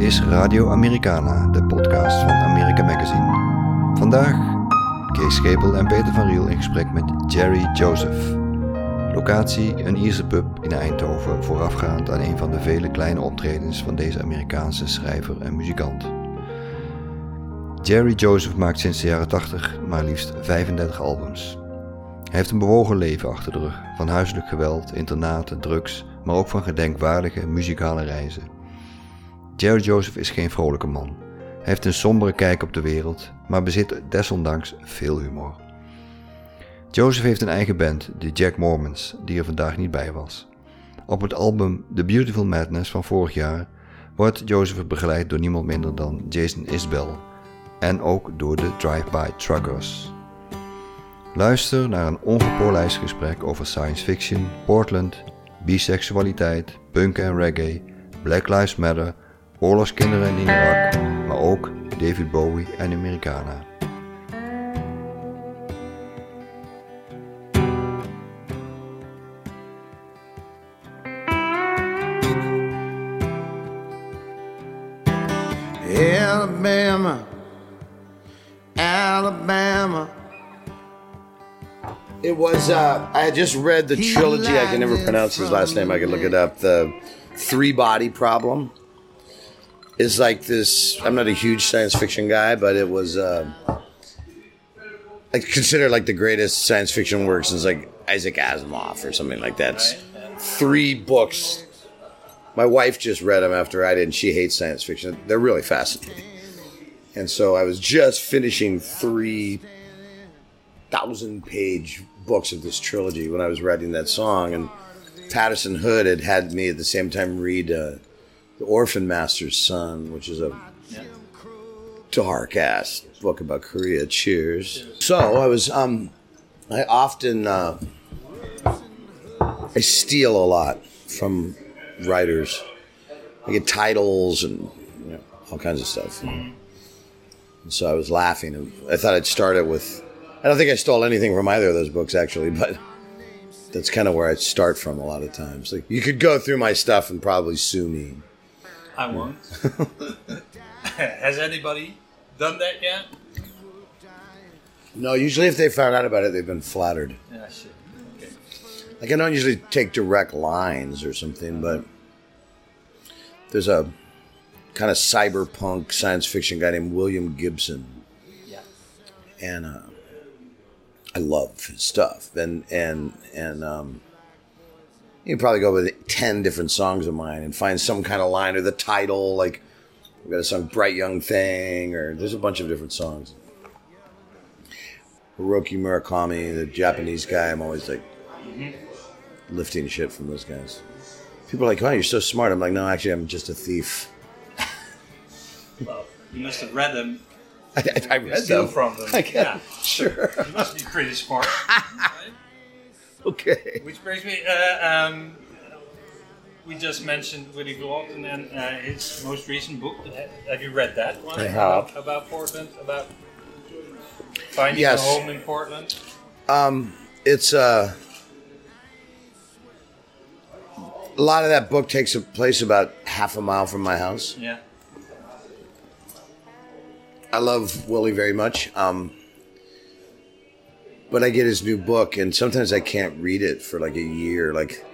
Dit is Radio Americana, de podcast van America Magazine. Vandaag Kees Schepel en Peter van Riel in gesprek met Jerry Joseph. Locatie een Ierse pub in Eindhoven, voorafgaand aan een van de vele kleine optredens van deze Amerikaanse schrijver en muzikant. Jerry Joseph maakt sinds de jaren 80 maar liefst 35 albums. Hij heeft een bewogen leven achter de rug, van huiselijk geweld, internaten, drugs, maar ook van gedenkwaardige muzikale reizen. Jerry Joseph is geen vrolijke man. Hij heeft een sombere kijk op de wereld, maar bezit desondanks veel humor. Joseph heeft een eigen band, de Jack Mormons, die er vandaag niet bij was. Op het album The Beautiful Madness van vorig jaar wordt Joseph begeleid door niemand minder dan Jason Isbell en ook door de Drive-By Truckers. Luister naar een ongepolijst gesprek over science fiction, Portland, biseksualiteit, punk en reggae, Black Lives Matter, oorlogskinderen in Irak, maar ook David Bowie en Americana. Alabama, Alabama. It was. Uh, I had just read the trilogy. I can never pronounce his last name. I can look it up. The Three Body Problem is like this. I'm not a huge science fiction guy, but it was. Uh, consider like the greatest science fiction work since like Isaac Asimov or something like that. It's three books. My wife just read them after I did, and she hates science fiction. They're really fascinating. And so I was just finishing three thousand page books of this trilogy when I was writing that song. And Patterson Hood had had me at the same time read uh, The Orphan Master's Son, which is a dark ass book about Korea. Cheers. So I was, um, I often, uh, I steal a lot from writers. I get titles and you know, all kinds of stuff. And so I was laughing. I thought I'd start it with. I don't think I stole anything from either of those books actually, but that's kind of where I start from a lot of times. Like you could go through my stuff and probably sue me. I won't. Has anybody done that yet? No, usually if they found out about it, they've been flattered. Yeah, shit. Okay. Like I don't usually take direct lines or something, but there's a kind of cyberpunk science fiction guy named William Gibson, Yeah. and uh, I love his stuff. And and and um, you probably go with ten different songs of mine and find some kind of line or the title. Like we got a song "Bright Young Thing," or there's a bunch of different songs. Haruki Murakami, the Japanese guy, I'm always like lifting shit from those guys. People are like, "Wow, you're so smart." I'm like, "No, actually, I'm just a thief." Well, you must have read them. I, I, I read them. from them. I. Yeah. Sure. You must be pretty smart. right? Okay. Which brings me, uh, um, we just mentioned Willy Vlautin and uh, his most recent book. Have you read that one? I have. About, about Portland, about finding Yes. a home in Portland. Um, it's uh, a lot of that book takes place about half a mile from my house. Yeah. I love Willie very much. Um, but I get his new book, and sometimes I can't read it for like a year. Like,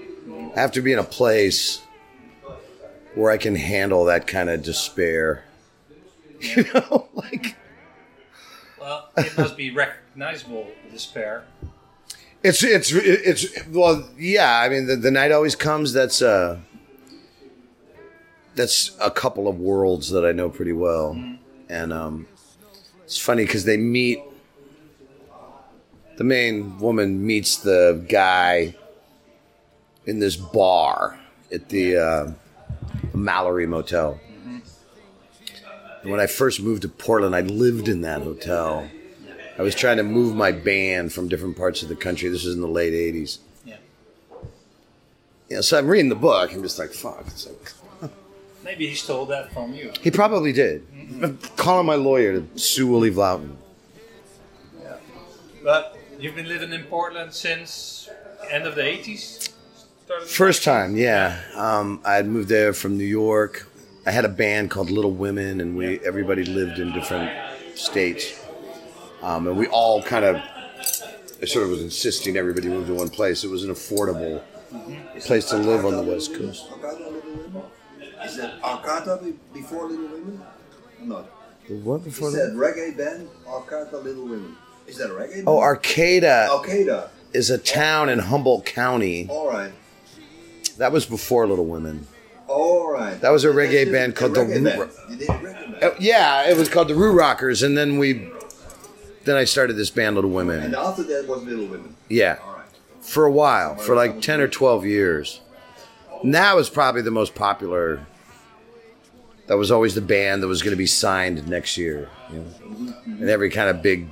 I have to be in a place where I can handle that kind of despair. You know, like Well, it must be recognizable despair. it's it's it's well, yeah. I mean, the, the night always comes. That's uh, that's a couple of worlds that I know pretty well, and um, it's funny because they meet. The main woman meets the guy in this bar at the uh, Mallory Motel. And when I first moved to Portland, I lived in that hotel. I was trying to move my band from different parts of the country. This was in the late '80s. Yeah. Yeah, so I'm reading the book. I'm just like, fuck. It's like, Maybe he stole that from you. he probably did. I'm calling my lawyer to sue Willy Vlautin. But you've been living in Portland since end of the 80s? First time, yeah. Um, I had moved there from New York, I had a band called Little Women, and we everybody lived in different states, um, and we all kind of. I sort of was insisting everybody move to one place. It was an affordable place to live on the West Coast. Arcata Little Women? Is that Arcata before Little Women? No. not? What before Is that reggae band Arcata Little Women? Is that a reggae band? Oh, Arcata Arcata. is a town in Humboldt County. All right. That was before Little Women. All right. That was a reggae it, band called the reggae Ru- band. Did reggae band. Uh, yeah, it was called the Roo Rockers, and then we, then I started this band, Little Women. And after that was Little Women. Yeah, All right. for a while, for like ten or twelve years. And that was probably the most popular. That was always the band that was going to be signed next year. You know? And every kind of big.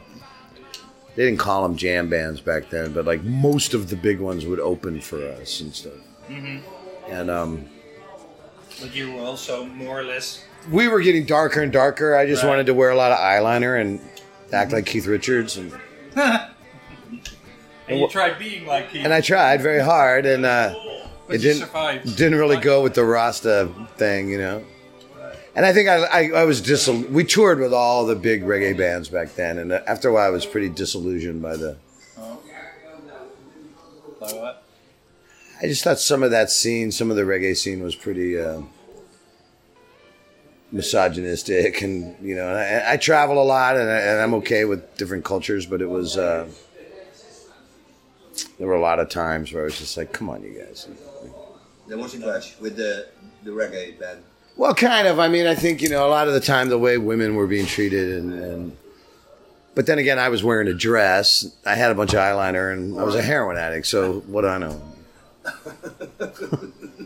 They didn't call them jam bands back then, but like most of the big ones would open for us and stuff. And um, But you were also more or less. we were getting darker and darker. I just Right. wanted to wear a lot of eyeliner and act like Keith Richards, and And you tried being like Keith. and I tried very hard, and uh, but it you didn't survived. didn't really go with the Rasta thing, you know. And I think I, I, I was disil- We toured with all the big reggae bands back then, and after a while, I was pretty disillusioned by the. So what? I just thought some of that scene, some of the reggae scene, was pretty uh, misogynistic, and you know, and I, I travel a lot, and, I, and I'm okay with different cultures, but it was. Uh, there were a lot of times where I was just like, "Come on, you guys." There was a clash with the, the reggae band. Well, kind of. I mean, I think you know a lot of the time the way women were being treated, and, and but then again, I was wearing a dress. I had a bunch of eyeliner, and I was a heroin addict. So what do I know?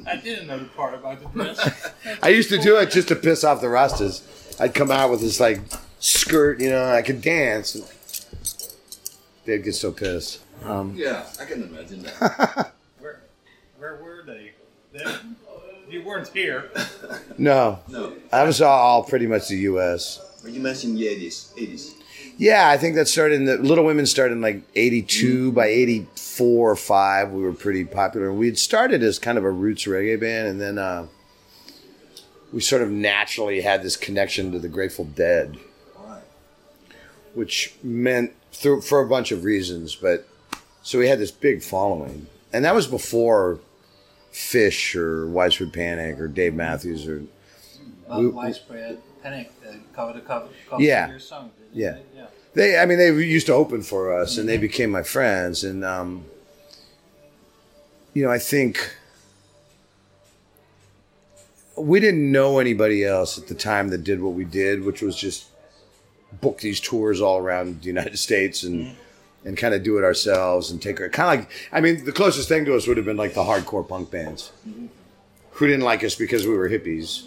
I didn't know the part about the dress. I used to do it just to piss off the Rastas. I'd come out with this like skirt, you know, and I could dance. And they'd get so pissed. Um, Yeah, I can imagine that. where, where were they? they? You weren't here. no, no. I was all pretty much the U.S. But you mentioned the 80s. 80s. Yeah, I think that started in the Little Women started in like '82. By '84 or five, we were pretty popular. We had started as kind of a roots reggae band, and then uh, we sort of naturally had this connection to the Grateful Dead, All right. which meant through for a bunch of reasons. But so we had this big following, and that was before Phish or Widespread Panic or Dave Matthews or Well, We- widespread panic uh, cover the cover, cover Yeah. your song. Yeah. they? yeah. they i mean they used to open for us and they became my friends and um you know i think we didn't know anybody else at the time that did what we did which was just book these tours all around the united states and and kind of do it ourselves and take kind of like i mean the closest thing to us would have been like the hardcore punk bands who didn't like us because we were hippies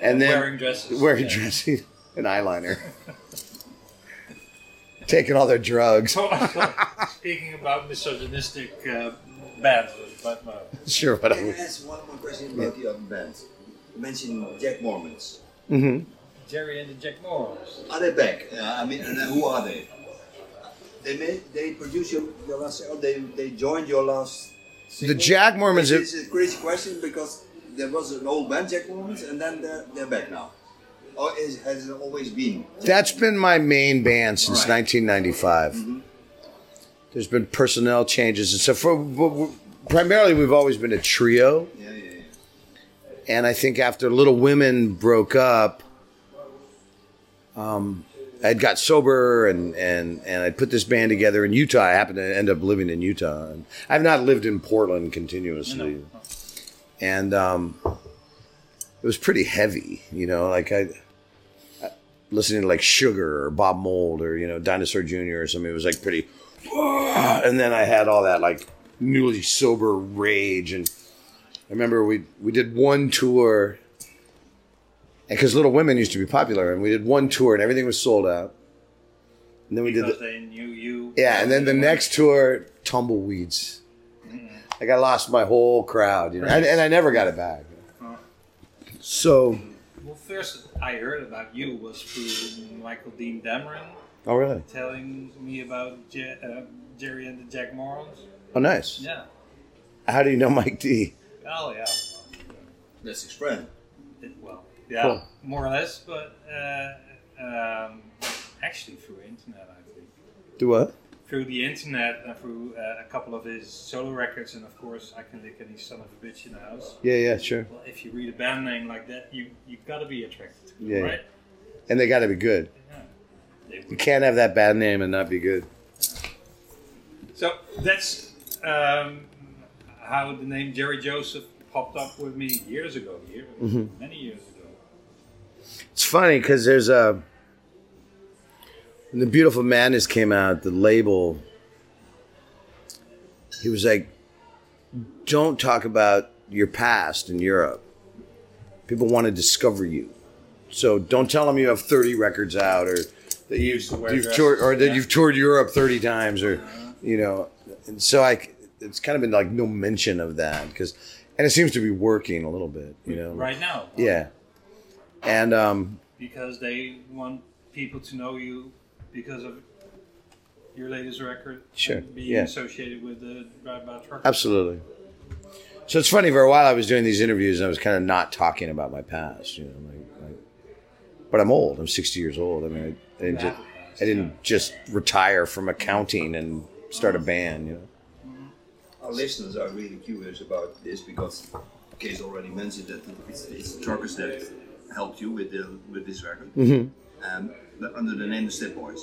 and then Wearing dresses. wearing Yeah. dressing and eyeliner taking all their drugs Speaking about misogynistic uh, bands, but uh, sure but Can I I ask one more question about the other bands? You mentioned Jack Mormons. Jerry and the Jack Mormons. Are they back? Uh, I mean, and, uh, who are they? They made, they produced your, your last, or they, they joined your last. the single? Jack Mormons This is a crazy question because there was an old band, Jack Mormons, and then they're, they're back now. Or is, has it always been? that's been my main band since Right. 1995 there's been personnel changes and so for primarily we've always been a trio Yeah, yeah, yeah. and I think after Little Women broke up, um, I'd got sober and, and, and I'd put this band together in Utah. I happened to end up living in Utah. And I've not lived in Portland continuously. And um, it was pretty heavy, you know, like I, I- listening to like Sugar or Bob Mould or, you know, Dinosaur Jr. or something. It was like pretty, and then I had all that like newly sober rage and I remember we we did one tour, because Little Women used to be popular, and we did one tour, and everything was sold out. And then we did the, they knew you. yeah, and then the next tour, tumbleweeds. Like I lost my whole crowd, you know, and, and I never got it back. So, Well, first I heard about you was through Michael Dean Damron oh really? telling me about Je- uh, Jerry and the Jack Morons. Oh nice. Yeah. How do you know Mike D? Oh yeah. That's his friend. It- well, yeah, Cool. more or less, but uh, um, actually through internet, I think. Do what? Through the internet and through uh, a couple of his solo records, and of course, I can lick any son of a bitch in the house. Yeah, yeah, sure. Well, if you read a band name like that, you you gotta be attracted to them, Yeah, yeah. right? And they got to be good. Yeah. You can't have that bad name and not be good. So that's um, how the name Jerry Joseph popped up with me years ago, years, Mm-hmm. many years ago. It's funny because there's a when the Beautiful Madness came out, the label. He was like, "Don't talk about your past in Europe. People want to discover you, so don't tell them you have 30 records out or that you've, you've toured or that yeah. you've toured Europe 30 times or you know." And so I, it's kind of been like no mention of that because, and it seems to be working a little bit, you know. Right now, Yeah. And um, because they want people to know you because of your latest record, Sure, being yeah. associated with the Drive By Truck. Absolutely. So it's funny. For a while, I was doing these interviews, and I was kind of not talking about my past. You know, like, like but I'm old. I'm 60 years old. I mean, I, I didn't just, I didn't just retire from accounting and start a band. You know. Our listeners are really curious about this because Kees already mentioned that it's, it's truckers that helped you with the with this record, Mm-hmm. um, but under the name of Stiff Boys.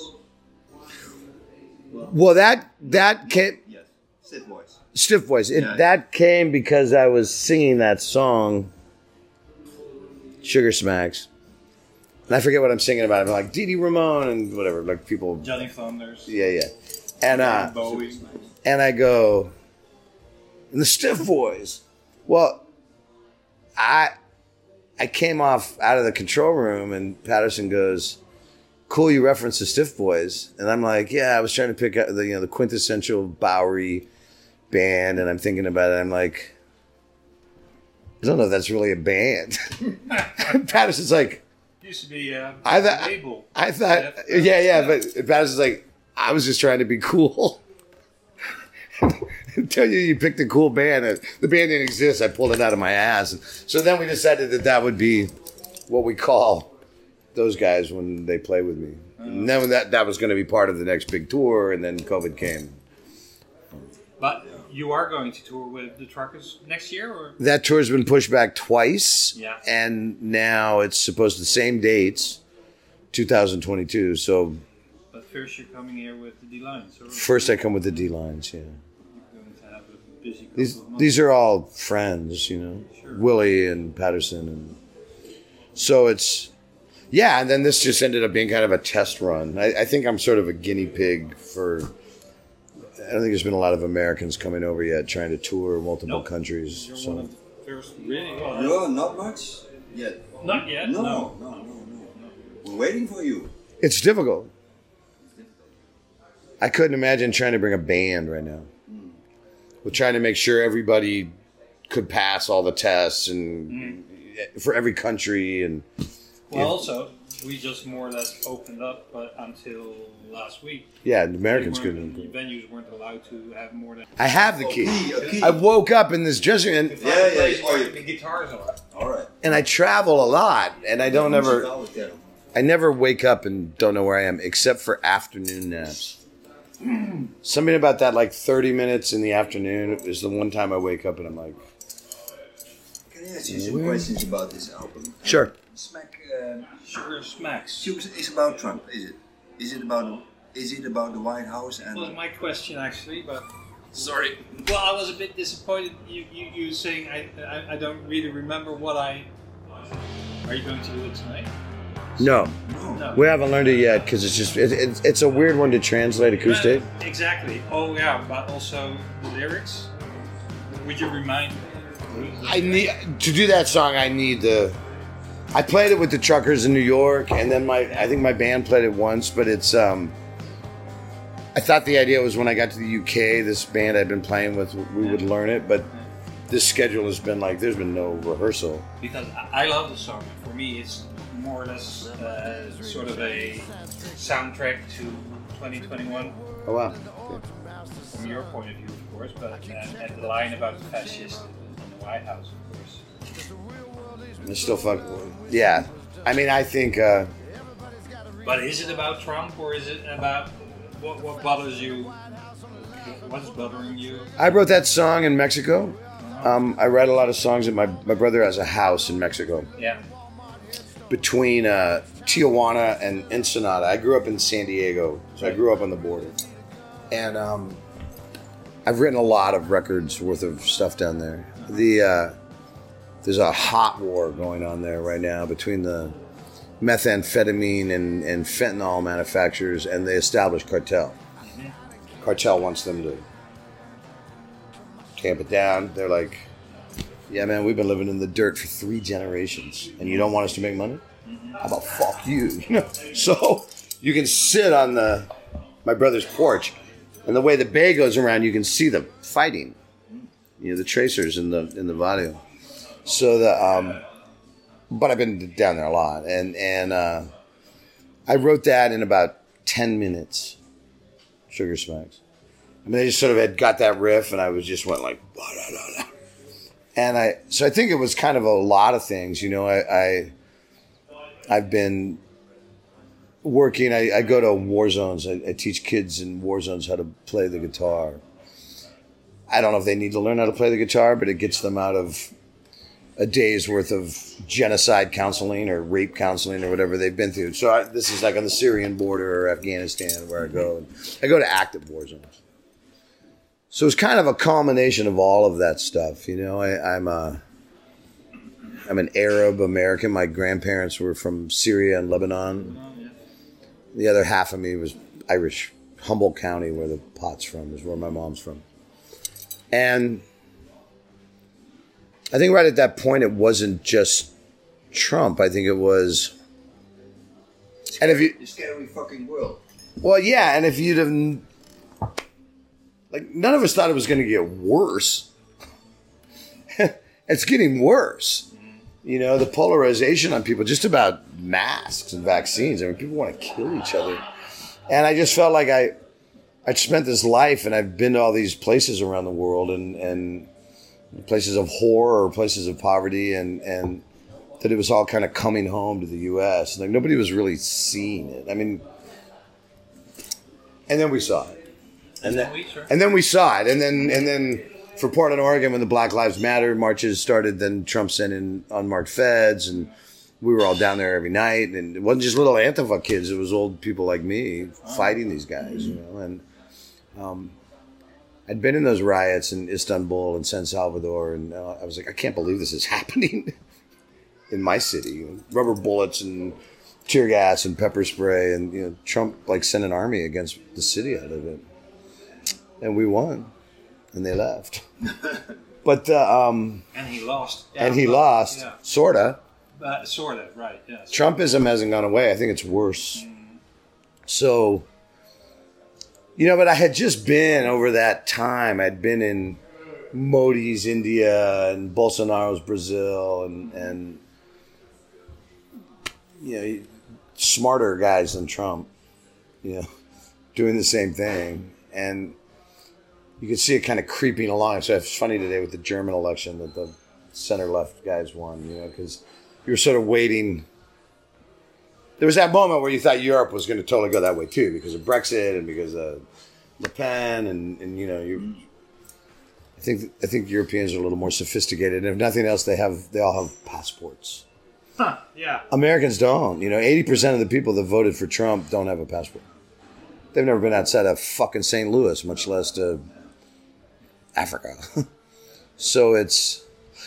Well, that that came Yes, Stiff Boys. stiff voice. It, Yeah. That came because I was singing that song, Sugar Smacks. And I forget what I'm singing about. I'm like Dee Dee Ramone and whatever. Like people. Johnny Thunders, Yeah, yeah. And uh, Bowie. and I go, and the Stiff Boys. Well, I I came off out of the control room, and Patterson goes, "Cool, you reference the Stiff Boys," and I'm like, "Yeah, I was trying to pick out the you know the quintessential Bowery band," and I'm thinking about it. I'm like, I don't know if that's really a band. Patterson's like, Used to be uh, I thought-. I thought, Yeah. yeah, yeah, but Patterson's like, I was just trying to be cool. Until you, you picked a cool band. The band didn't exist. I pulled it out of my ass. So then we decided that that would be what we call those guys when they play with me. And then that that was going to be part of the next big tour, and then COVID came. But you are going to tour with the Truckers next year, or That tour's been pushed back twice, Yeah. and now it's supposed to the same dates, 2022. So but first you're coming here with the Delines. Or first I come with the Delines, yeah. you're going to have a busy couple These these are all friends, you know, Sure. Willie and Patterson, and so it's yeah. And then this just ended up being kind of a test run. I, I think I'm sort of a guinea pig for. I don't think there's been a lot of Americans coming over yet trying to tour multiple Nope. countries. You're one So of the first really well. No, not much yet. Not yet. No, No. no, no, no, no. We're waiting for you. it's difficult. I couldn't imagine trying to bring a band right now. We're trying to make sure everybody could pass all the tests and mm-hmm. for every country and Well, also we just more or less opened up, but until last week, yeah, the Americans couldn't. weren't- venues weren't allowed to have more than. I have the oh, key. key, key. I woke up in this dressing room and, Yeah, yeah, Place oh, where yeah. the guitars are. All right. and I travel a lot and I don't ever I never wake up and don't know where I am except for afternoon naps. Something about that like 30 minutes in the afternoon is the one time I wake up and I'm like, Can I ask you some questions about this album? Sure. Smack. Um, Sugar Smacks. Shoes is about Trump, is it? Is it about is it about the White House and was my question actually, but sorry? well, I was a bit disappointed. You you, you saying I, I I don't really remember what I. Are you going to do it tonight? No, No. We haven't learned it yet because it's just it, it's it's a weird one to translate acoustic. Uh, exactly. Oh yeah, but also the lyrics. Would you remind me? I need to do that song. I need the. I played it with the Truckers in New York, and then my I think my band played it once, but it's um. I thought the idea was when I got to the UK, this band I'd been playing with, we would learn it, but this schedule has been like there's been no rehearsal. because I love the song. For me, it's more or less uh, sort of a soundtrack to 2021 Oh wow! from your point of view, of course. But uh, and the line about the fascist in the White House, of course. I still fuck. Yeah, I mean, I think. Uh, But is it about Trump or is it about what, what bothers you? What's bothering you? I wrote that song in Mexico. Um, I write a lot of songs, and my my brother has a house in Mexico Yeah. Between uh, Tijuana and Ensenada. I grew up in San Diego, so I grew up on the border, and um, I've written a lot of records worth of stuff down there. The uh, there's a hot war going on there right now between the methamphetamine and, and fentanyl manufacturers and the established cartel. Cartel wants them to tamp it down. They're like, yeah, man, we've been living in the dirt for three generations, and you don't want us to make money? How about fuck you? You know? So you can sit on the my brother's porch, and the way the bay goes around, you can see them fighting. You know, the tracers in the in the video. So the um, but I've been down there a lot, and and uh, I wrote that in about ten minutes. Sugar Smacks. I mean, I just sort of had got that riff, and I was just went like, "Ba-da-da-da." And I. So I think it was kind of a lot of things. You know, I, I I've been working. I, I go to war zones. I, I teach kids in war zones how to play the guitar. I don't know if they need to learn how to play the guitar, but it gets them out of a day's worth of genocide counseling or rape counseling or whatever they've been through. So I, this is like on the Syrian border or Afghanistan where I go. I go to active war zones. So it's kind of a combination of all of that stuff. You know, I, I'm a I'm an Arab American. My grandparents were from Syria and Lebanon. The other half of me was Irish. Humboldt County, where the pot's from, is where my mom's from. And I think right at that point, it wasn't just Trump. I think it was. And if you, The scary fucking world. well, yeah, and if you'd have, like, none of us thought it was going to get worse. it's getting worse. You know, the polarization on people, just about masks and vaccines. I mean, people want to kill each other. And I just felt like I, I'd spent this life and I've been to all these places around the world and, and places of horror or places of poverty and, and that it was all kind of coming home to the U.S. Like nobody was really seeing it. I mean, and then we saw it, and then we, sure. and then we saw it, and then and then for Portland, Oregon, when the Black Lives Matter marches started, then Trump sent in unmarked feds, and we were all down there every night, and it wasn't just little Antifa kids; it was old people like me fighting these guys, you know, and. Um, I'd been in those riots in Istanbul and San Salvador, and uh, I was like, I can't believe this is happening in my city. Rubber bullets and tear gas and pepper spray, and you know, Trump like sent an army against the city out of it, and we won, and they left. but uh, um, And he lost. and he but- lost, Yeah, sorta. uh, sort of, right, yes. Trumpism hasn't gone away. I think it's worse. So, you know, but I had just been over that time. I'd been in Modi's India and Bolsonaro's Brazil and and you know smarter guys than Trump, you know, doing the same thing, and you could see it kind of creeping along. So it's funny today with the German election that the center left guys won, you know, because you were sort of waiting. There was that moment where you thought Europe was going to totally go that way too, because of Brexit and because of Le Pen, and, and you know, you. I think I think Europeans are a little more sophisticated, and if nothing else, they have they all have passports. Huh, yeah. Americans don't. You know, eighty percent of the people that voted for Trump don't have a passport. They've never been outside of fucking St. Louis, much less to Africa. so it's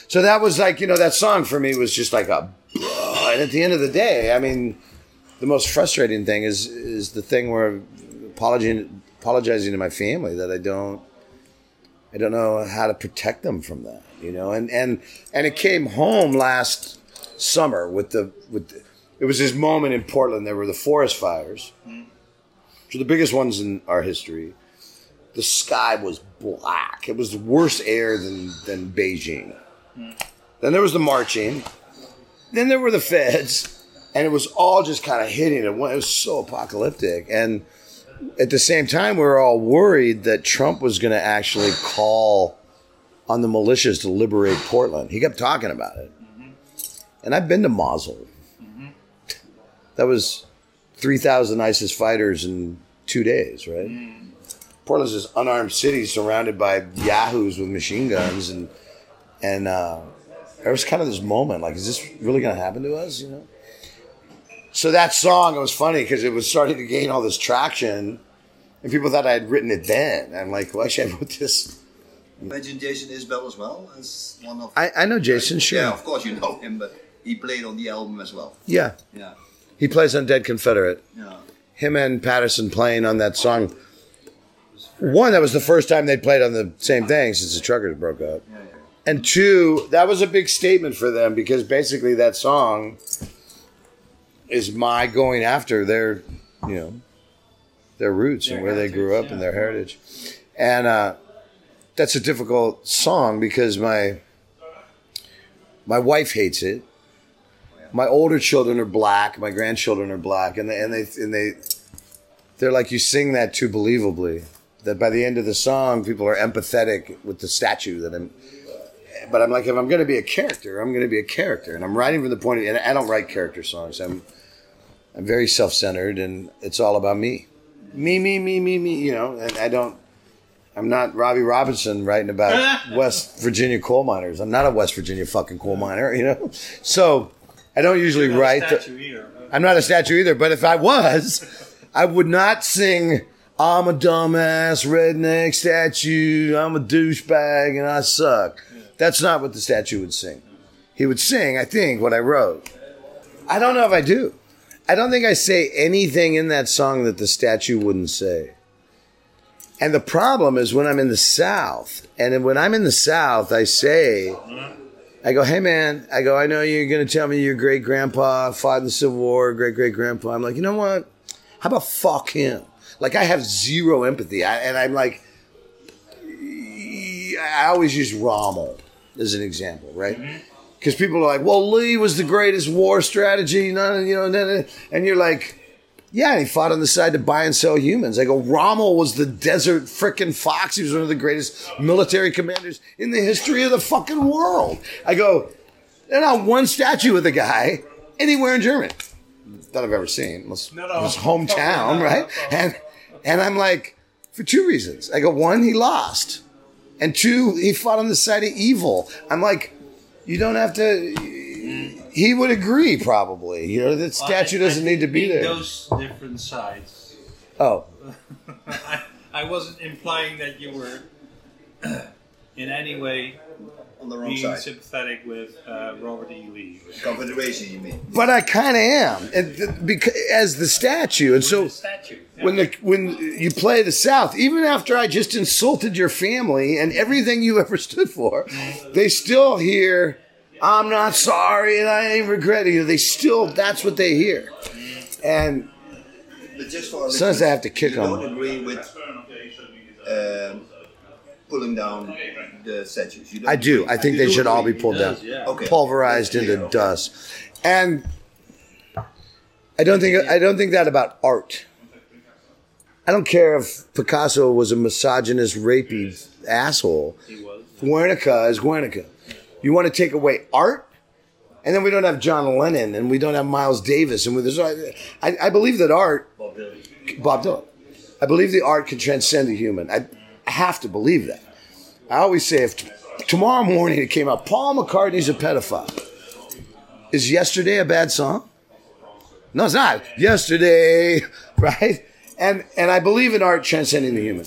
so that was like you know that song for me was just like a. And at the end of the day, I mean, the most frustrating thing is is the thing where apologizing apologizing to my family that I don't I don't know how to protect them from that, you know. And and and it came home last summer with the with the, it was this moment in Portland. There were the forest fires, mm-hmm. which are the biggest ones in our history. The sky was black. It was worse air than than Beijing. Hmm. Then there was the marching. Then there were the feds, and it was all just kind of hitting. It was so apocalyptic, and at the same time, we were all worried that Trump was going to actually call on the militias to liberate Portland. He kept talking about it. Mm-hmm. and I've been to Mosul. Mm-hmm. That was three thousand ISIS fighters in two days, right? Mm. Portland's this unarmed city surrounded by yahoos with machine guns, and and uh, there was kind of this moment like, is this really going to happen to us? You know. So that song, it was funny because it was starting to gain all this traction, and people thought I had written it then. I'm like, well, actually, I wrote this. Imagine Jason Isbell as well as one of. I, I know Jason, sure. Yeah, of course you know him, but he played on the album as well. Yeah, Yeah, he plays on Dead Confederate. yeah. Him and Patterson playing on that song. One, that was the first time they played on the same thing since the Truckers broke up. yeah, yeah. And two, that was a big statement for them because basically that song is my going after their, you know, their roots and Their where they grew up heritage, and their heritage. And uh, that's a difficult song because my my wife hates it. My older children are black. My grandchildren are black, and they, and they and they they're like you sing that too believably. That by the end of the song, people are empathetic with the statue that I'm but I'm like, if I'm going to be a character, I'm going to be a character, and I'm writing from the point of, and I don't write character songs. I'm, I'm very self-centered, and it's all about me, me, me, me, me, me. You know, and I don't, I'm not Robbie Robertson writing about West Virginia coal miners. I'm not a West Virginia fucking coal miner. You know, so I don't usually write. the- either. I'm not a statue either, but if I was, I would not sing. I'm a dumbass redneck statue. I'm a douchebag and I suck. That's not what the statue would sing. He would sing, I think, what I wrote. I don't know if I do. I don't think I say anything in that song that the statue wouldn't say. And the problem is when I'm in the South, and when I'm in the South, I say, I go, hey man, I go, I know you're going to tell me your great grandpa fought in the Civil War, great great grandpa. I'm like, you know what? How about fuck him? Like, I have zero empathy. I, and I'm like, I always use Rommel as an example, right? Mm-hmm. Because people are like, well, Lee was the greatest war strategy, you know, none, and you're like, yeah, he fought on the side to buy and sell humans. I go, Rommel was the desert frickin' fox. He was one of the greatest military commanders in the history of the fucking world. I go, there's not one statue of the guy anywhere in Germany that I've ever seen. Unless No, no. his hometown, right? And and I'm like, for two reasons. I go, one, he lost. And two, he fought on the side of evil. I'm like, you don't have to he would agree probably. You know, that statue I- doesn't I need to be there. Those different sides. Oh. I, I wasn't implying that you were in any way On the wrong being side. sympathetic with uh, Robert E. Lee. Confederation, you mean? But I kind of am, and th- because as the statue, and so the statue. Yeah. when the when you play the South, even after I just insulted your family and everything you ever stood for, they still hear, "I'm not sorry and I ain't regretting it." They still that's what they hear, and But just for our Sometimes I have to kick you on don't agree with um, pulling down the statues. You don't I do. I think You they should all be agree. pulled down, yeah. Okay. pulverized into clear. dust, and I don't think I don't think that about art. I don't care if Picasso was a misogynist, rapey asshole. Guernica is Guernica. You want to take away art, and then we don't have John Lennon, and we don't have Miles Davis, and with this, I, I believe that art, Bob Dylan. Bob Dylan. I believe the art can transcend the human. I, I have to believe that. I always say if t- tomorrow morning it came out, Paul McCartney's a pedophile. Is yesterday a bad song? No, it's not. Yesterday, right? And and I believe in art transcending the human.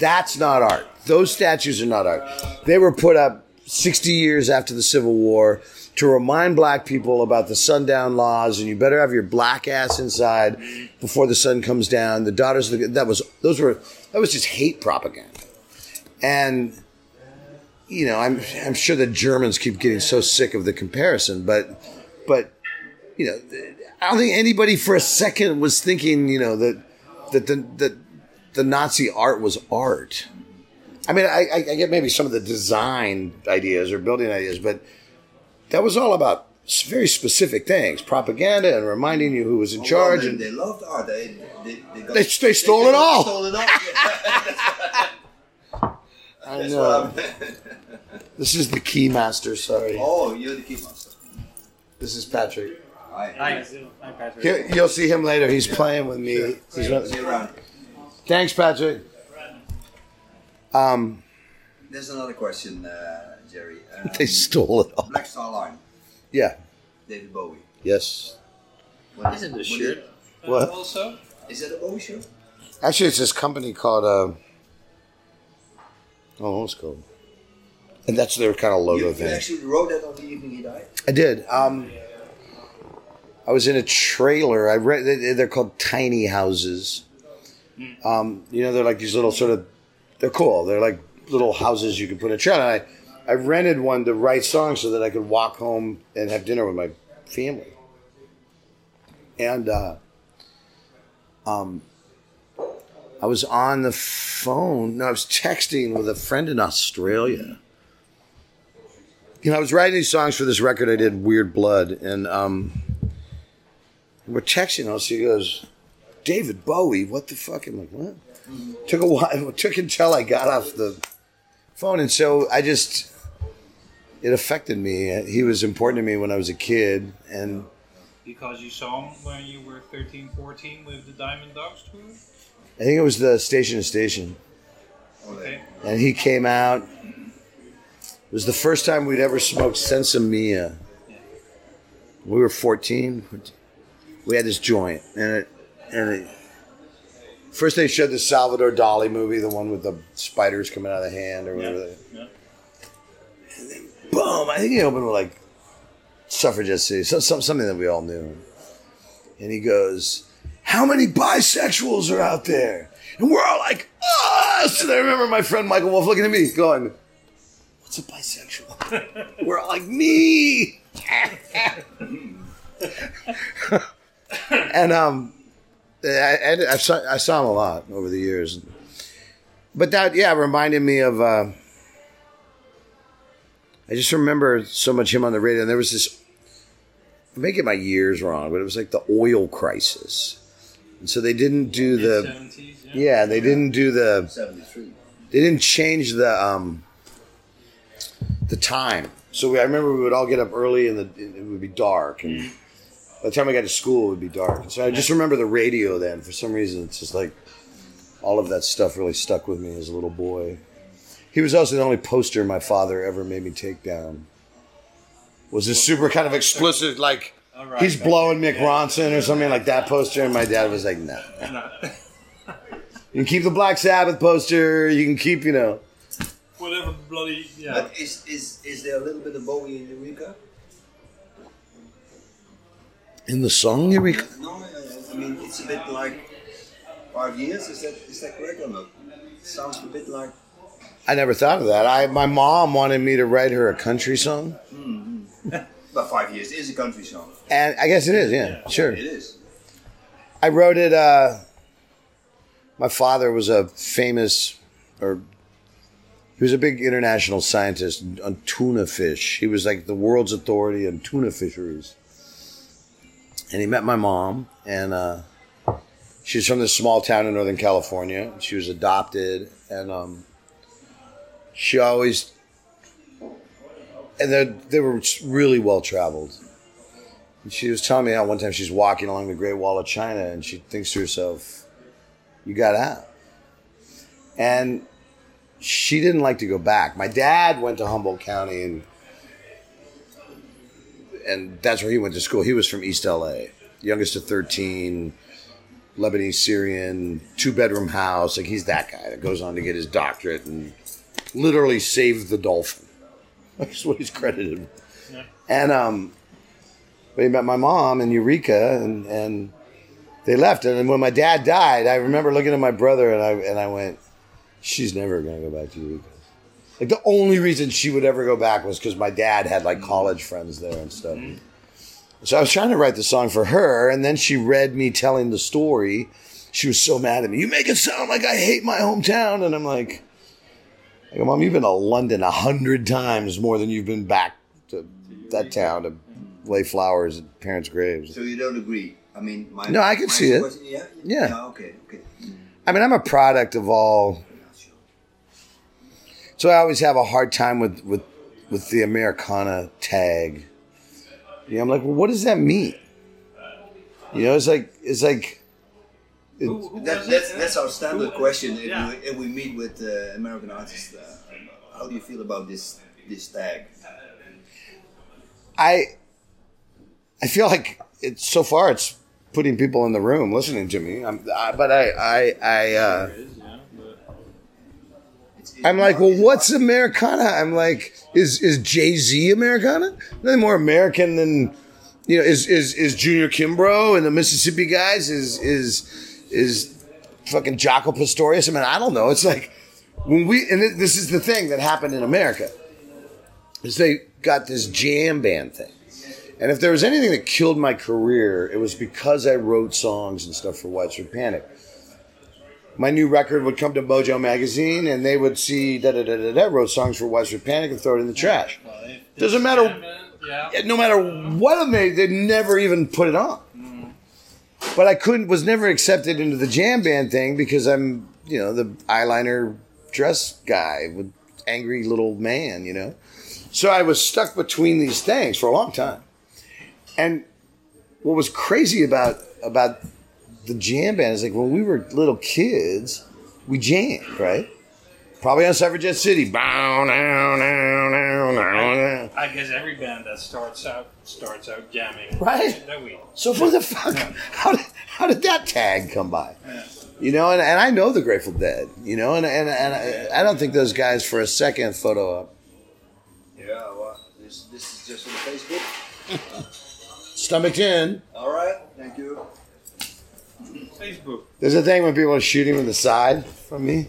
That's not art. Those statues are not art. They were put up 60 years after the Civil War to remind black people about the sundown laws and you better have your black ass inside before the sun comes down. The daughters of the, that was those were that was just hate propaganda. And you know, I'm I'm sure the Germans keep getting so sick of the comparison, but but you know, I don't think anybody for a second was thinking, you know, that that the that the Nazi art was art. I mean, I, I get maybe some of the design ideas or building ideas, but that was all about very specific things, propaganda and reminding you who was in Well, charge. they, And they loved art. They they, they, got, They- they stole it all. Stole it all. I That's know this is the key master. Sorry. oh, you're the key master. This is Patrick. Hi. Hi, hi Patrick. Here, you'll see him later. He's playing with me. He's run- See you around. Thanks, Patrick. Um, There's another question, uh, Jerry. Um, they stole it all. Black Star Line, Yeah. David Bowie. Yes. When, Is it a when shirt? What? Also, Is that a Bowie show? Actually, it's this company called. Uh, oh, what's it called? And that's their kind of logo you, you actually wrote that on the evening he died? I did. Um, I was in a trailer. I read. they- They're called tiny houses. Um, you know, they're like these little sort of. They're cool. They're like little houses you can put in a trailer. And I, I rented one to write songs so that I could walk home and have dinner with my family. And uh, um, I was on the phone. No, I was texting with a friend in Australia you know, I was writing these songs for this record I did, Weird Blood, and um, we're texting. And she goes, "David Bowie, what the fuck?" I'm like, "What?" Took a while. It took until I got off the phone, and so I just it affected me. He was important to me when I was a kid, and because you saw him when you were 13, 14 with the Diamond Dogs tour? I think it was the Station to Station, Okay. and he came out. It was the first time we'd ever smoked sinsemilla. We were 14. We had this joint, and it, and it, first they showed the Salvador Dali movie, the one with the spiders coming out of the hand or whatever. they- Yeah. boom! I think he opened with like suffragette city, so, some, something that we all knew. And he goes, "How many bisexuals are out there?" And we're all like, "Us!" And I remember my friend Michael Wolf looking at me, going, "What's a bisexual?" we're all like, "Me." and um, I, I, I saw him a lot over the years, but that yeah reminded me of. Uh, I just remember so much him on the radio, and there was this. I may get my years wrong, but it was like the oil crisis, and so they didn't do the. 70s, yeah. Yeah, they didn't do the. 73. They didn't change the um. The time, so we, I remember we would all get up early, and the, it would be dark, and by the time I got to school, it would be dark. So I just remember the radio then. For some reason, it's just like all of that stuff really stuck with me as a little boy. He was also the only poster my father ever made me take down. Was this super kind of explicit, like All right. he's blowing Mick Ronson or something like that poster, and my dad was like, "No, No. you can keep the Black Sabbath poster. You can keep, you know." Whatever bloody. Yeah. But is, is, is there a little bit of Bowie in Eureka? In the song, Eureka. No, I, I mean, it's a bit like five years. Is that is that correct or not? sounds a bit like. I never thought of that. I my mom wanted me to write her a country song, hmm. But five years is a country song. and I guess it is. Yeah, sure. It is. I wrote it. Uh, my father was a famous, or he was a big international scientist on tuna fish. He was like the world's authority on tuna fisheries. And he met my mom, and uh, she was from this small town in Northern California. She was adopted, and um, she always, and they were really well traveled. She was telling me how one time she's walking along the Great Wall of China and she thinks to herself, You got out. And she didn't like to go back. My dad went to Humboldt County and and that's where he went to school. He was from East LA, youngest of 13, Lebanese Syrian, two bedroom house. Like he's that guy that goes on to get his doctorate and literally saved the dolphin. That's what he's credited. Yeah. And um, but he met my mom in Eureka, and and they left. And then when my dad died, I remember looking at my brother, and I and I went, "She's never gonna go back to Eureka." Like the only reason she would ever go back was because my dad had like college friends there and stuff. So I was trying to write the song for her, and then she read me telling the story. She was so mad at me. You make it sound like I hate my hometown, and I'm like, I go, Mom, you've been to London a hundred times more than you've been back to that town to mm-hmm. lay flowers at parents' graves. So you don't agree? I mean, my No, I can see it. Yeah. Yeah. okay. Okay. I mean, I'm a product of all. So I always have a hard time with with with the Americana tag. You know, I'm like, well, what does that mean? You know, it's like it's like it- Who- who That, that's, it? that's our standard Who- question if, yeah. we, if we meet with uh, American artists. Uh, how do you feel about this this tag? I I feel like it's so far it's putting people in the room listening to me. I'm, I, but I I I uh, It is, yeah, but- It's, it's I'm like, well, what's Americana? I'm like, is is Jay Z Americana? Nothing more American than you know. Is is is Junior Kimbrough and the Mississippi guys? Is is is fucking Jaco Pastorius? I mean, I don't know. It's like when we and this is the thing that happened in America is they got this jam band thing. And if there was anything that killed my career, it was because I wrote songs and stuff for Widespread Panic my new record would come to Mojo magazine and they would see da da da da da wrote songs for Widespread Panic and throw it in the trash. Doesn't matter- Yeah. No matter what made, they'd never even put it on. But I couldn't was never accepted into the jam band thing because I'm you know the eyeliner dress guy with angry little man, you know. So I was stuck between these things for a long time. And what was crazy about about the jam band is like when we were little kids, we jammed, right? Probably on Suffragette City. Bow, now, now, now, now, now. I guess every band that starts out starts out jamming. Right. That we. So for the fuck, how did, how did that tag come by? You know, and, and I know the Grateful Dead, you know, and, and, and I, I don't think those guys for a second photo up. Yeah, well, this this is just on Facebook. Stomach in. All right, thank you. Facebook. There's a thing when people are shooting from the side from me Yeah.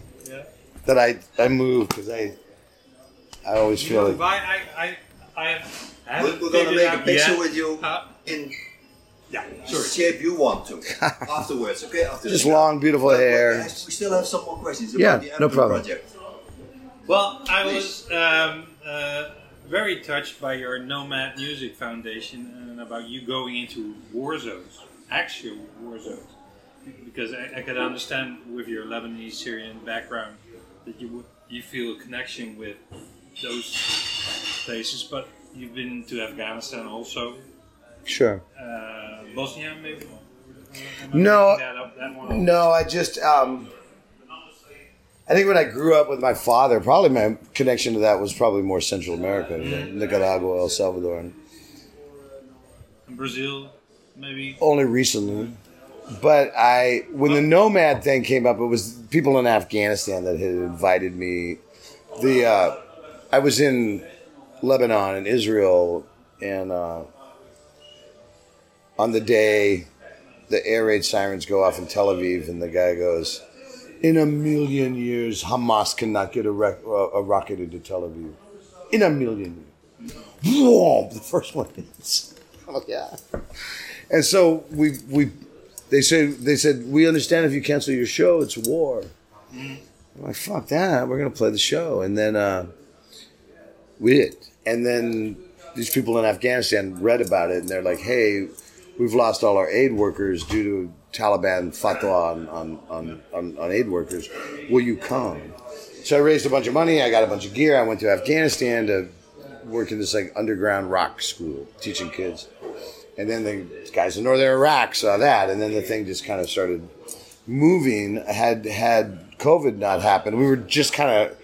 That I, I move because I I always You feel know, like why I I I have. We're, we're gonna make a picture with you Uh, in yeah. the Sorry. shape you want to afterwards. Okay, after just the- long, beautiful But- but hair. We still have some more questions Yeah, the no problem. project. Well, I Please. was um, uh, very touched by your Nomad Music Foundation and about you going into war zones, actual war zones, because I, I could understand with your Lebanese Syrian background that you would you feel a connection with those places, but you've been to Afghanistan also, Sure. uh, Bosnia maybe. No. That, up, that? No, I just um I think when I grew up with my father, probably my connection to that was probably more Central America, Nicaragua, El Salvador, and Brazil, maybe. only recently. But I, when the nomad thing came up, it was people in Afghanistan that had invited me. The uh, I was in Lebanon and Israel, and uh, on the day the air raid sirens go off in Tel Aviv, and the guy goes, "In a million years, Hamas cannot get a, rec- a rocket into Tel Aviv. In a million years." Whoa, the first one hits. Oh yeah. And so we we they said they said we understand if you cancel your show, it's war. I'm like fuck that, we're gonna play the show, and then uh, we did, and then these people in Afghanistan read about it, and they're like, hey, we've lost all our aid workers due to Taliban fatwa on on, on, on, on aid workers. Will you come? So I raised a bunch of money. I got a bunch of gear. I went to Afghanistan to work in this like underground rock school, teaching kids. And then the guys in northern Iraq saw that, and then the thing just kind of started moving. Had had COVID not happened, we were just kind of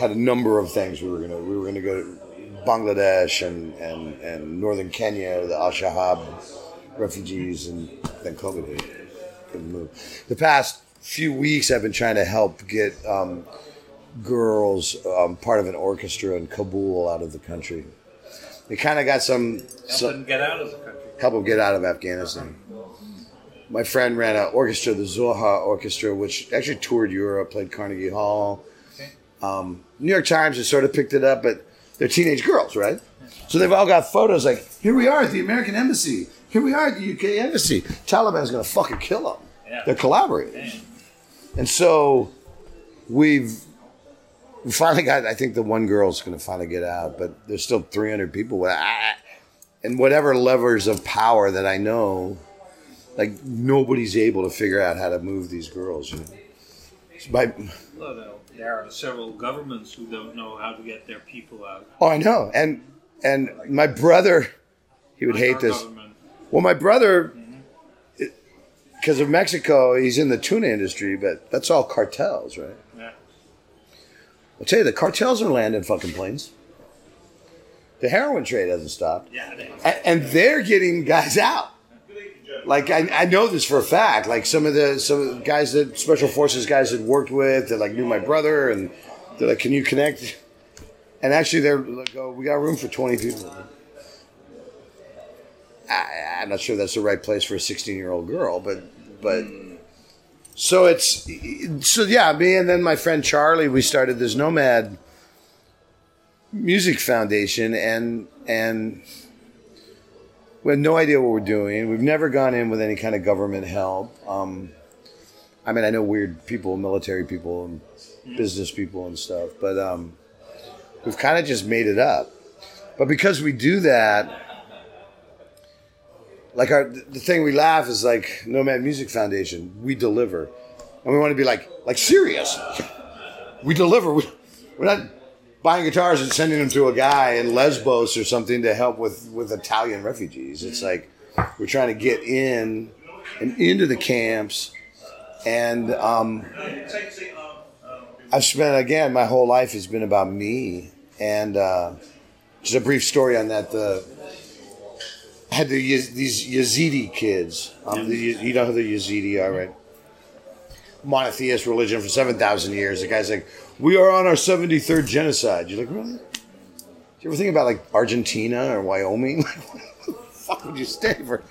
had a number of things we were gonna we were gonna go to Bangladesh and and, and northern Kenya, the Al Shabaab refugees, and then COVID hit. Couldn't move. The past few weeks, I've been trying to help get um, girls um, part of an orchestra in Kabul out of the country. They kind of got some. Help them get out of the country. help them get out of Afghanistan. My friend ran an orchestra, the Zohra Orchestra, which actually toured Europe, played Carnegie Hall. Um, New York Times has sort of picked it up, but they're teenage girls, right? So they've all got photos like, here we are at the American Embassy. Here we are at the UK Embassy. Taliban's going to fucking kill them. Yeah. They're collaborators. Damn. And so we've we finally got. I think the one girl's going to finally get out, but there's still 300 people. with- I- And whatever levers of power that I know, like nobody's able to figure out how to move these girls. You know? It's by, Well, there are several governments who don't know how to get their people out. oh, I know. And and my brother, he would hate this. government. Well, my brother, mm-hmm. because of Mexico, he's in the tuna industry, but that's all cartels, right? I'll tell you, the cartels are landing fucking planes. The heroin trade hasn't stopped. Yeah, they, A- and they're getting guys out. Like I, I know this for a fact. Like some of the some of the guys that special forces guys had worked with that like knew my brother, and they're like, "Can you connect?" And actually, they're like, "Oh, we got room for twenty people." I, I'm not sure that's the right place for a 16 year old girl, but but so it's so yeah. Me and then my friend Charlie, we started this Nomad Music Foundation, and and we had no idea what we're doing. We've never gone in with any kind of government help. Um, I mean, I know weird people, military people, and business people and stuff, but um, we've kind of just made it up. But because we do that, like our the thing we laugh is like Nomad Music Foundation. We deliver, and we want to be like like serious. We deliver. We, we're not buying guitars and sending them to a guy in Lesbos or something to help with with Italian refugees. It's like we're trying to get in and into the camps, and um, I've spent again my whole life has been about me, and uh, just a brief story on that. The had the, these Yazidi kids. Um, the, you know who the Yazidi are, right? Monotheist religion for seven thousand years. The guy's like, "We are on our seventy third genocide." You're like, really? Do you ever think about like Argentina or Wyoming? What the fuck would you stay for?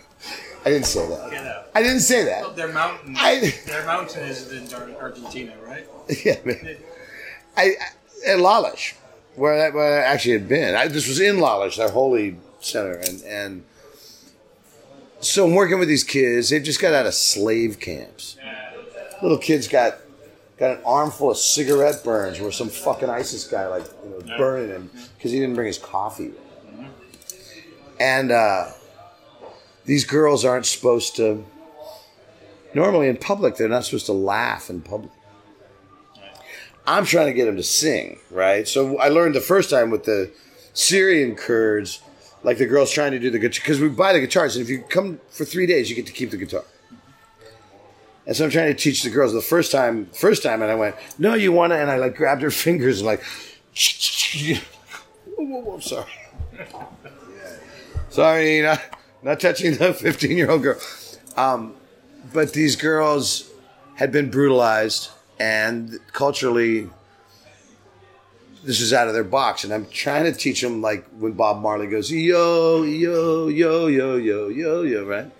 I didn't say that. Get out. I didn't say Well, that. their mountain, I- their mountain is in Argentina, right? yeah, man. I, I at Lalish, where I, where I actually had been. I, this was in Lalish, their holy center, and and so I'm working with these kids. They've just got out of slave camps. Little kids got got an armful of cigarette burns where some fucking ISIS guy like you know burning him because he didn't bring his coffee. And uh, these girls aren't supposed to. Normally in public, they're not supposed to laugh in public. I'm trying to get them to sing, right? So I learned the first time with the Syrian Kurds, like the girls trying to do the guitar, because we buy the guitars, and if you come for three days, you get to keep the guitar. And so I'm trying to teach the girls the first time, first time, and I went, "No, you want to?" And I like grabbed her fingers and like, whoa, whoa, whoa, sorry, sorry, not not touching the 15 year old girl. Um, but these girls had been brutalized and culturally this is out of their box and i'm trying to teach them like when bob marley goes yo yo yo yo yo yo yo right?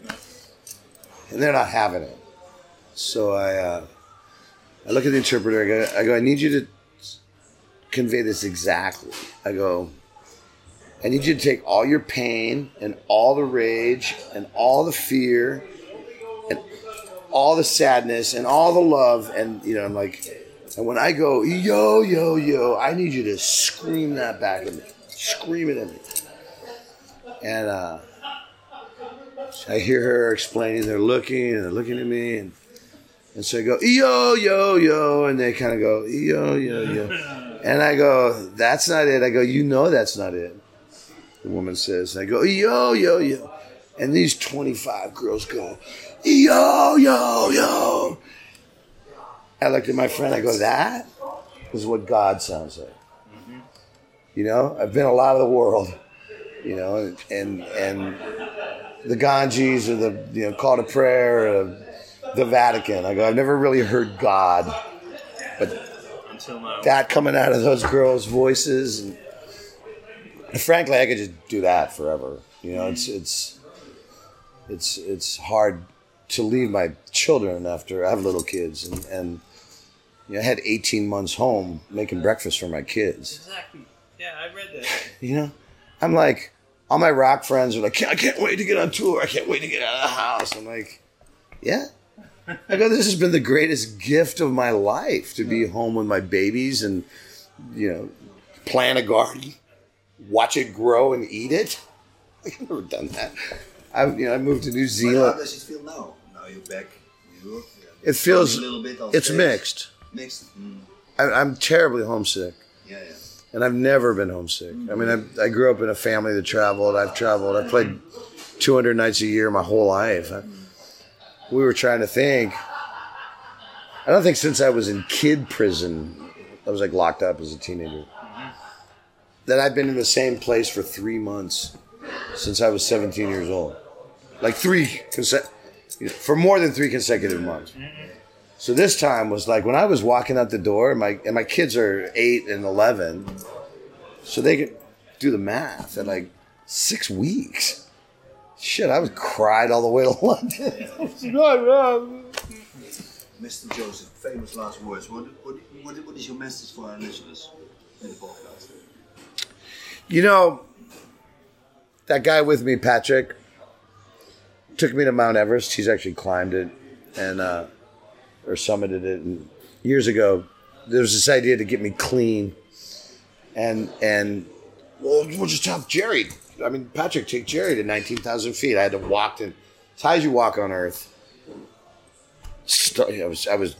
And they're not having it. So i uh, i look at the interpreter I go, I go i need you to convey this exactly. I go i need you to take all your pain and all the rage and all the fear and all the sadness and all the love and you know i'm like and when i go yo yo yo i need you to scream that back at me. Scream it at me. And uh i hear her explaining they're looking and they're looking at me and and so i go yo yo yo and they kind of go yo yo yo. And i go that's not it. I go you know that's not it the woman says. I go yo yo yo. And these 25 girls go yo, yo, yo. I looked at my friend, I go, that is what God sounds like. You know, I've been a lot of the world, you know, and and the Ganges or the you know call to prayer or the Vatican. I go, I've never really heard God, but Until now. that coming out of those girls' voices, and frankly, I could just do that forever. You know, it's it's it's it's hard to leave my children after I have little kids, and and you know, I had 18 months home making breakfast for my kids. Exactly. Yeah, I read that. You know, I'm like, all my rock friends are like, I can't wait to get on tour. I can't wait to get out of the house. I'm like, yeah. I go, this has been the greatest gift of my life to be home with my babies and, you know, plant a garden, watch it grow and eat it. I've never done that. I, you know, I moved to New But how Zealand. does it feel now? Now you're back in Europe. It feels a little bit. It's stage. mixed. Mixed. Mm. I, I'm terribly homesick. Yeah, yeah. and I've never been homesick. I mean, I, I grew up in a family that traveled. I've traveled. I played 200 nights a year my whole life. I, we were trying to think. I don't think since I was in kid prison, I was like locked up as a teenager, that I've been in the same place for three months since I was 17 years old. Like three, conse- for more than three consecutive months. So this time was like when I was walking out the door, and my and my kids are eight and eleven, so they could do the math at like six weeks. Shit, I was cried all the way to London. Mr. Joseph, famous last words. What, what, what, what is your message for our listeners in the podcast? You know, that guy with me, Patrick, took me to Mount Everest. He's actually climbed it and uh, or summited it. And years ago, there was this idea to get me clean, and and well, we'll just have Jerry. I mean, Patrick take Jerry to nineteen thousand feet. I had to walk to as high as you walk on Earth. I was I was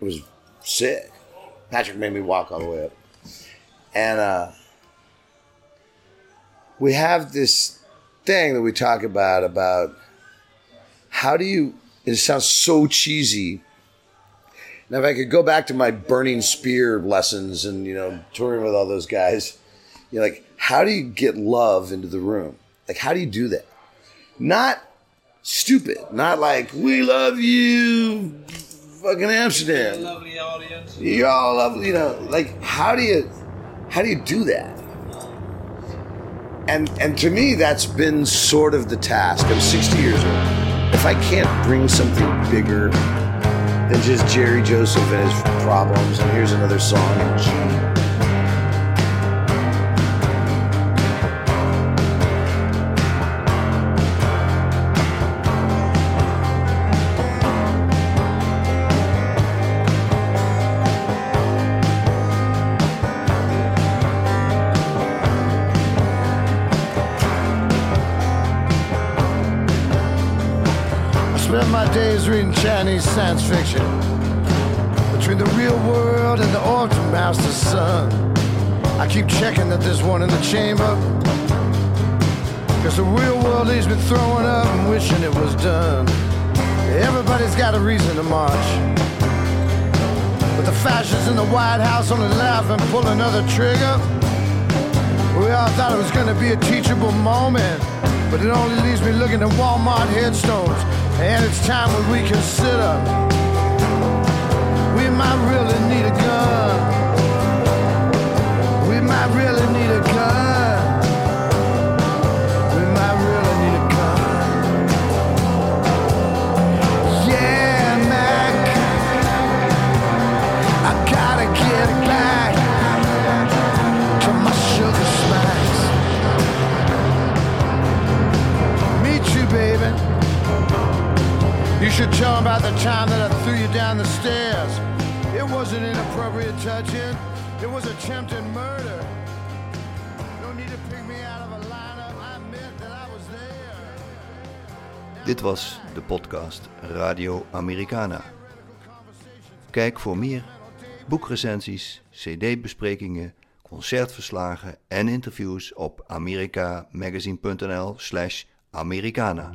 I was sick. Patrick made me walk all the way up, and uh, we have this thing that we talk about about how do you it sounds so cheesy now if i could go back to my burning spear lessons and you know touring with all those guys you know like how do you get love into the room like how do you do that not stupid not like we love you fucking amsterdam Lovely audience. you're all lovely, you know. Like, how do you, how do you do that? And and to me, that's been sort of the task. I'm 60 years old. If I can't bring something bigger than just Jerry Joseph and his problems, and here's another song in G. Chinese science fiction between the real world and the Orphan Master's son. I keep checking that there's one in the chamber. Cause the real world leaves me throwing up and wishing it was done. Everybody's got a reason to march. But the fascists in the White House only laugh and pull another trigger. We all thought it was gonna be a teachable moment, but it only leaves me looking at Walmart headstones. And it's time we reconsider. We might really need a gun. We might really need a gun. You should tell about the time that I threw you down the stairs. It wasn't inappropriate touching, it was attempted murder. No need to pick me out of a lineup. I admit that I was there. Dit was de podcast Radio Americana. Kijk voor meer boekrecensies, cd-besprekingen, concertverslagen en interviews op americamagazine.nl slash americana.